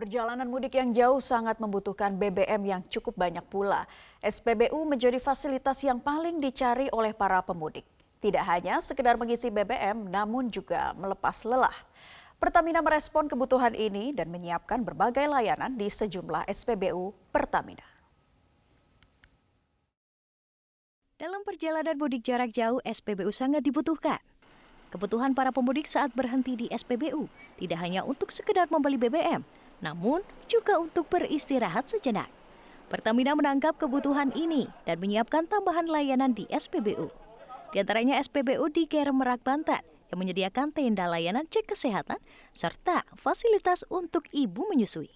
Perjalanan mudik yang jauh sangat membutuhkan BBM yang cukup banyak pula. SPBU menjadi fasilitas yang paling dicari oleh para pemudik. Tidak hanya sekedar mengisi BBM, namun juga melepas lelah. Pertamina merespon kebutuhan ini dan menyiapkan berbagai layanan di sejumlah SPBU Pertamina. Dalam perjalanan mudik jarak jauh, SPBU sangat dibutuhkan. Kebutuhan para pemudik saat berhenti di SPBU tidak hanya untuk sekedar membeli BBM, namun juga untuk beristirahat sejenak. Pertamina menangkap kebutuhan ini dan menyiapkan tambahan layanan di SPBU. Di antaranya SPBU di Kerem Merak Banten yang menyediakan tenda layanan cek kesehatan serta fasilitas untuk ibu menyusui.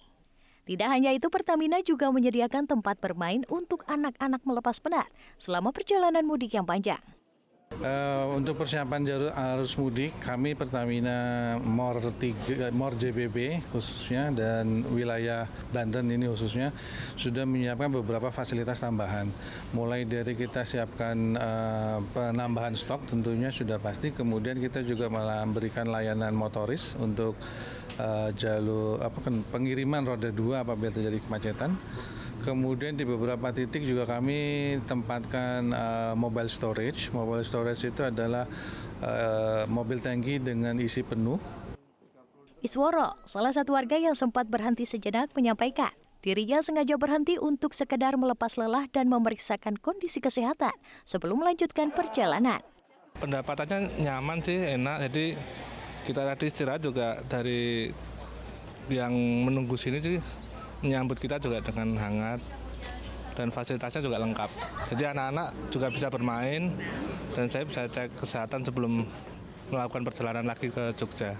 Tidak hanya itu, Pertamina juga menyediakan tempat bermain untuk anak-anak melepas penat selama perjalanan mudik yang panjang. Uh, untuk persiapan jalur arus mudik, kami Pertamina Mor 3, Mor JBB khususnya dan wilayah Banten ini khususnya sudah menyiapkan beberapa fasilitas tambahan. Mulai dari kita siapkan uh, penambahan stok tentunya sudah pasti, kemudian kita juga memberikan layanan motoris untuk jalur apa pengiriman roda dua apabila terjadi kemacetan. Kemudian di beberapa titik juga kami tempatkan uh, mobile storage. Mobile storage itu adalah uh, mobil tangki dengan isi penuh. Isworo, salah satu warga yang sempat berhenti sejenak menyampaikan, dirinya sengaja berhenti untuk sekedar melepas lelah dan memeriksakan kondisi kesehatan sebelum melanjutkan perjalanan. Pendapatannya nyaman sih, enak. Jadi kita tadi istirahat juga dari yang menunggu sini sih menyambut kita juga dengan hangat dan fasilitasnya juga lengkap. Jadi anak-anak juga bisa bermain dan saya bisa cek kesehatan sebelum melakukan perjalanan lagi ke Jogja.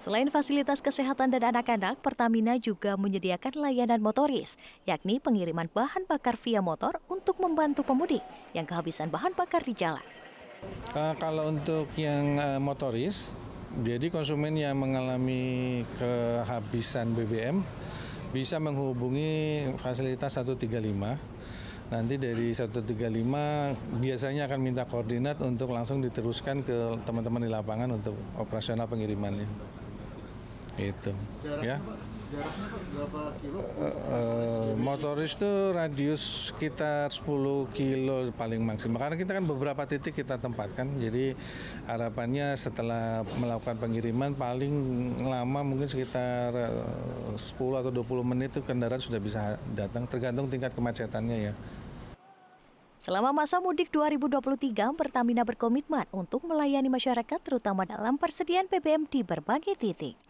Selain fasilitas kesehatan dan anak-anak, Pertamina juga menyediakan layanan motoris, yakni pengiriman bahan bakar via motor untuk membantu pemudik yang kehabisan bahan bakar di jalan. Uh, kalau untuk yang uh, motoris, jadi konsumen yang mengalami kehabisan BBM bisa menghubungi fasilitas 135 nanti dari 135 biasanya akan minta koordinat untuk langsung diteruskan ke teman-teman di lapangan untuk operasional pengirimannya. Itu. ya. Jaraknya berapa kilo? Uh, motoris itu radius sekitar 10 kilo paling maksimal. Karena kita kan beberapa titik kita tempatkan. Jadi harapannya setelah melakukan pengiriman paling lama mungkin sekitar 10 atau 20 menit itu kendaraan sudah bisa datang tergantung tingkat kemacetannya ya. Selama masa mudik 2023, Pertamina berkomitmen untuk melayani masyarakat terutama dalam persediaan BBM di berbagai titik.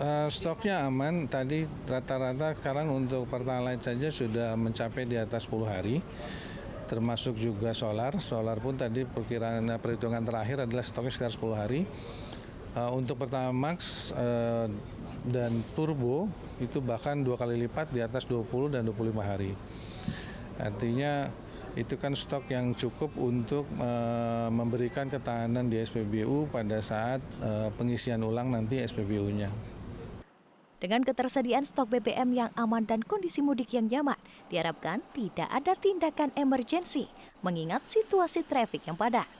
Uh, stoknya aman. Tadi rata-rata sekarang untuk Pertalite saja sudah mencapai di atas 10 hari. Termasuk juga solar. Solar pun tadi perkiraan eh, perhitungan terakhir adalah stoknya sekitar 10 hari. Uh, untuk Pertamax uh, dan Turbo itu bahkan dua kali lipat di atas 20 dan 25 hari. Artinya itu kan stok yang cukup untuk uh, memberikan ketahanan di SPBU pada saat uh, pengisian ulang nanti SPBU-nya. Dengan ketersediaan stok BBM yang aman dan kondisi mudik yang nyaman, diharapkan tidak ada tindakan emergensi mengingat situasi trafik yang padat.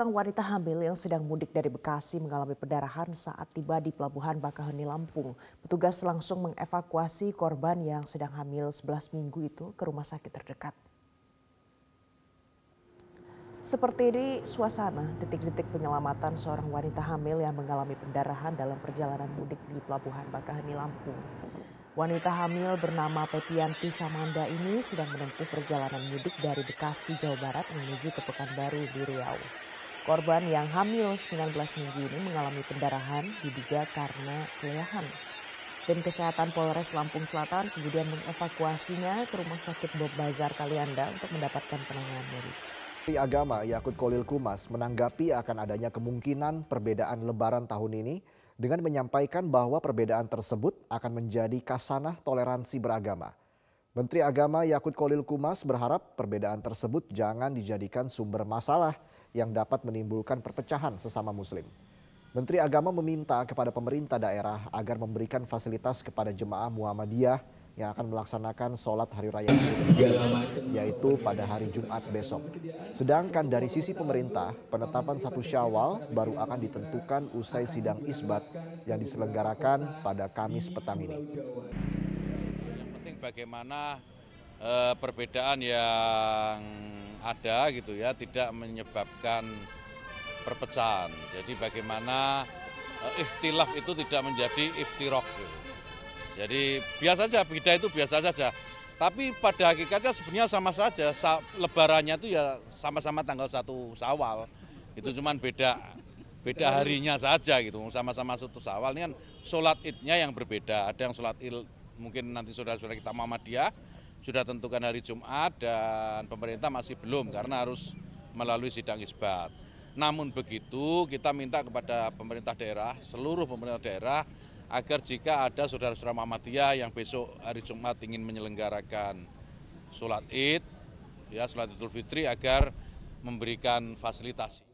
Seorang wanita hamil yang sedang mudik dari Bekasi mengalami pendarahan saat tiba di Pelabuhan Bakaheni Lampung. Petugas langsung mengevakuasi korban yang sedang hamil 11 minggu itu ke rumah sakit terdekat. Seperti ini suasana detik-detik penyelamatan seorang wanita hamil yang mengalami pendarahan dalam perjalanan mudik di Pelabuhan Bakaheni Lampung. Wanita hamil bernama Pepianti Samanda ini sedang menempuh perjalanan mudik dari Bekasi, Jawa Barat menuju ke Pekanbaru di Riau. Korban yang hamil 19 minggu ini mengalami pendarahan diduga karena kelelahan. Tim Kesehatan Polres Lampung Selatan kemudian mengevakuasinya ke Rumah Sakit Bob Bazar Kalianda untuk mendapatkan penanganan medis. Menteri Agama Yakut Kolil Kumas menanggapi akan adanya kemungkinan perbedaan lebaran tahun ini dengan menyampaikan bahwa perbedaan tersebut akan menjadi kasanah toleransi beragama. Menteri Agama Yakut Kolil Kumas berharap perbedaan tersebut jangan dijadikan sumber masalah yang dapat menimbulkan perpecahan sesama muslim. Menteri Agama meminta kepada pemerintah daerah agar memberikan fasilitas kepada jemaah Muhammadiyah yang akan melaksanakan sholat hari raya yaitu pada hari Jumat besok. Sedangkan dari sisi pemerintah, penetapan satu syawal baru akan ditentukan usai sidang isbat yang diselenggarakan pada Kamis petang ini. Yang penting bagaimana eh, perbedaan yang ada gitu ya tidak menyebabkan perpecahan. Jadi bagaimana eh, ikhtilaf itu tidak menjadi iftirok. Gitu. Jadi biasa saja, beda itu biasa saja. Tapi pada hakikatnya sebenarnya sama saja. Sa lebarannya itu ya sama-sama tanggal satu Sawal. Itu cuman beda beda harinya saja gitu. Sama-sama satu Sawal ini kan sholat idnya yang berbeda. Ada yang sholat id mungkin nanti saudara-saudara kita Muhammadiyah sudah tentukan hari Jumat dan pemerintah masih belum karena harus melalui sidang isbat. Namun begitu kita minta kepada pemerintah daerah, seluruh pemerintah daerah agar jika ada saudara-saudara Muhammadiyah yang besok hari Jumat ingin menyelenggarakan sholat id, ya sholat idul fitri agar memberikan fasilitasi.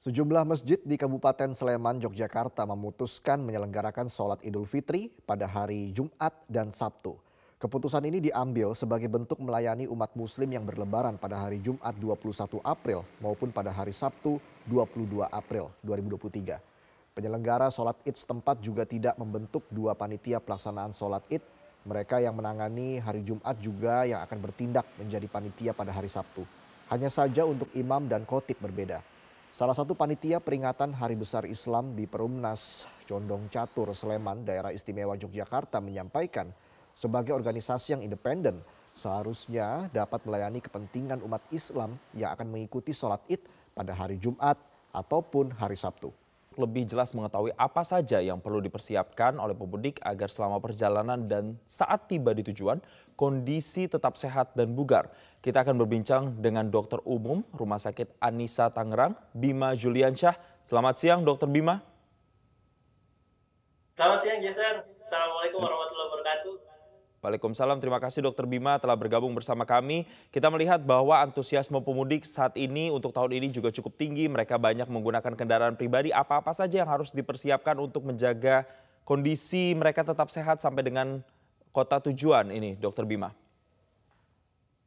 Sejumlah masjid di Kabupaten Sleman, Yogyakarta memutuskan menyelenggarakan sholat idul fitri pada hari Jumat dan Sabtu. Keputusan ini diambil sebagai bentuk melayani umat muslim yang berlebaran pada hari Jumat 21 April maupun pada hari Sabtu 22 April 2023. Penyelenggara sholat id setempat juga tidak membentuk dua panitia pelaksanaan sholat id. Mereka yang menangani hari Jumat juga yang akan bertindak menjadi panitia pada hari Sabtu. Hanya saja untuk imam dan khotib berbeda. Salah satu panitia peringatan Hari Besar Islam di Perumnas Condong Catur Sleman, daerah istimewa Yogyakarta menyampaikan sebagai organisasi yang independen seharusnya dapat melayani kepentingan umat Islam yang akan mengikuti sholat id pada hari Jumat ataupun hari Sabtu lebih jelas mengetahui apa saja yang perlu dipersiapkan oleh pemudik agar selama perjalanan dan saat tiba di tujuan, kondisi tetap sehat dan bugar. Kita akan berbincang dengan dokter umum Rumah Sakit Anissa Tangerang, Bima Juliansyah. Selamat siang, dokter Bima. Selamat siang, Jason. Assalamualaikum warahmatullahi wabarakatuh. Waalaikumsalam, terima kasih Dokter Bima telah bergabung bersama kami. Kita melihat bahwa antusiasme pemudik saat ini untuk tahun ini juga cukup tinggi. Mereka banyak menggunakan kendaraan pribadi. Apa-apa saja yang harus dipersiapkan untuk menjaga kondisi mereka tetap sehat sampai dengan kota tujuan ini, Dokter Bima?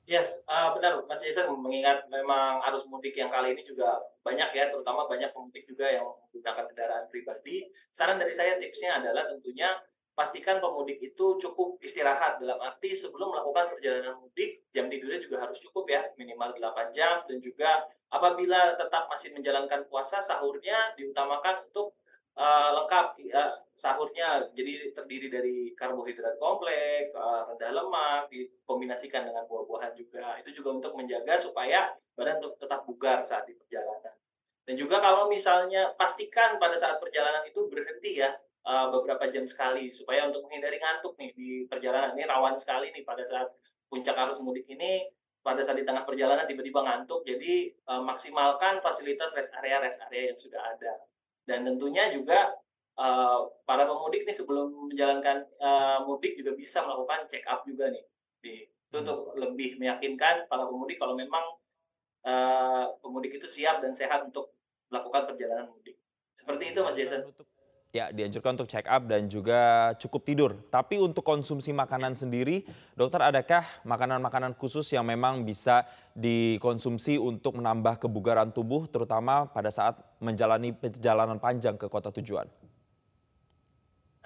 Yes, uh, benar Mas Jason, mengingat memang arus mudik yang kali ini juga banyak ya, terutama banyak pemudik juga yang menggunakan kendaraan pribadi. Saran dari saya tipsnya adalah tentunya pastikan pemudik itu cukup istirahat. Dalam arti sebelum melakukan perjalanan mudik jam tidurnya juga harus cukup ya. Minimal 8 jam. Dan juga apabila tetap masih menjalankan puasa sahurnya diutamakan untuk uh, lengkap. Uh, sahurnya jadi terdiri dari karbohidrat kompleks uh, rendah lemak dikombinasikan dengan buah-buahan juga. Itu juga untuk menjaga supaya badan tetap bugar saat di perjalanan. Dan juga kalau misalnya pastikan pada saat perjalanan itu berhenti ya uh, beberapa jam sekali supaya untuk menghindari ngantuk nih di perjalanan. Ini rawan sekali nih pada saat puncak arus mudik ini pada saat di tengah perjalanan tiba-tiba ngantuk. Jadi uh, maksimalkan fasilitas rest area rest area yang sudah ada. Dan tentunya juga uh, para pemudik nih sebelum menjalankan uh, mudik juga bisa melakukan check up juga nih. Di itu hmm. untuk lebih meyakinkan para pemudik kalau memang uh, pemudik itu siap dan sehat untuk melakukan perjalanan mudik. Seperti itu mas Jason. Ya, dianjurkan untuk check up dan juga cukup tidur. Tapi untuk konsumsi makanan sendiri, dokter adakah makanan-makanan khusus yang memang bisa dikonsumsi untuk menambah kebugaran tubuh, terutama pada saat menjalani perjalanan panjang ke kota tujuan?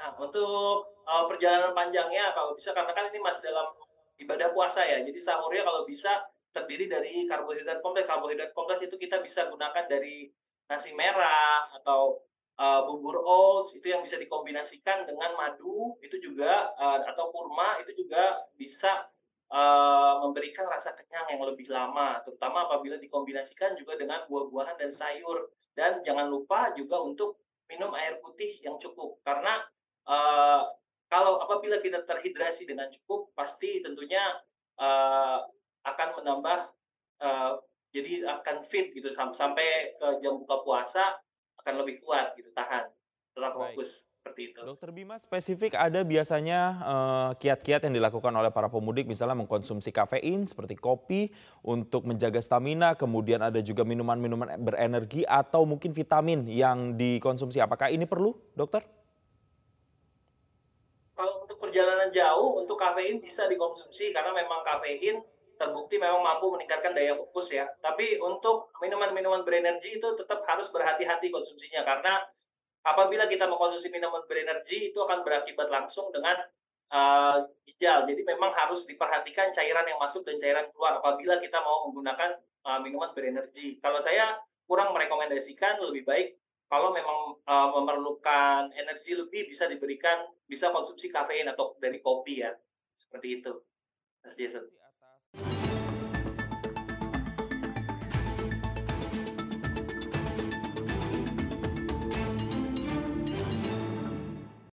Nah, untuk uh, perjalanan panjangnya kalau bisa, karena kan ini masih dalam ibadah puasa ya, jadi sahurnya kalau bisa terdiri dari karbohidrat kompleks. Karbohidrat kompleks itu kita bisa gunakan dari nasi merah atau uh, bubur oats itu yang bisa dikombinasikan dengan madu itu juga uh, atau kurma itu juga bisa uh, memberikan rasa kenyang yang lebih lama terutama apabila dikombinasikan juga dengan buah-buahan dan sayur. Dan jangan lupa juga untuk minum air putih yang cukup karena uh, kalau apabila kita terhidrasi dengan cukup pasti tentunya uh, akan menambah uh, jadi akan fit gitu sampai ke jam buka puasa akan lebih kuat gitu tahan tetap fokus seperti itu. Dokter Bima spesifik ada biasanya uh, kiat-kiat yang dilakukan oleh para pemudik misalnya mengkonsumsi kafein seperti kopi untuk menjaga stamina, kemudian ada juga minuman-minuman berenergi atau mungkin vitamin yang dikonsumsi. Apakah ini perlu, dokter? Kalau untuk perjalanan jauh untuk kafein bisa dikonsumsi karena memang kafein terbukti memang mampu meningkatkan daya fokus ya. Tapi untuk minuman-minuman berenergi itu tetap harus berhati-hati konsumsinya karena apabila kita mengkonsumsi minuman berenergi itu akan berakibat langsung dengan uh. Jadi memang harus diperhatikan cairan yang masuk dan cairan keluar apabila kita mau menggunakan uh, minuman berenergi. Kalau saya kurang merekomendasikan lebih baik kalau memang uh, memerlukan energi lebih bisa diberikan bisa konsumsi kafein atau dari kopi ya seperti itu Mas Jason.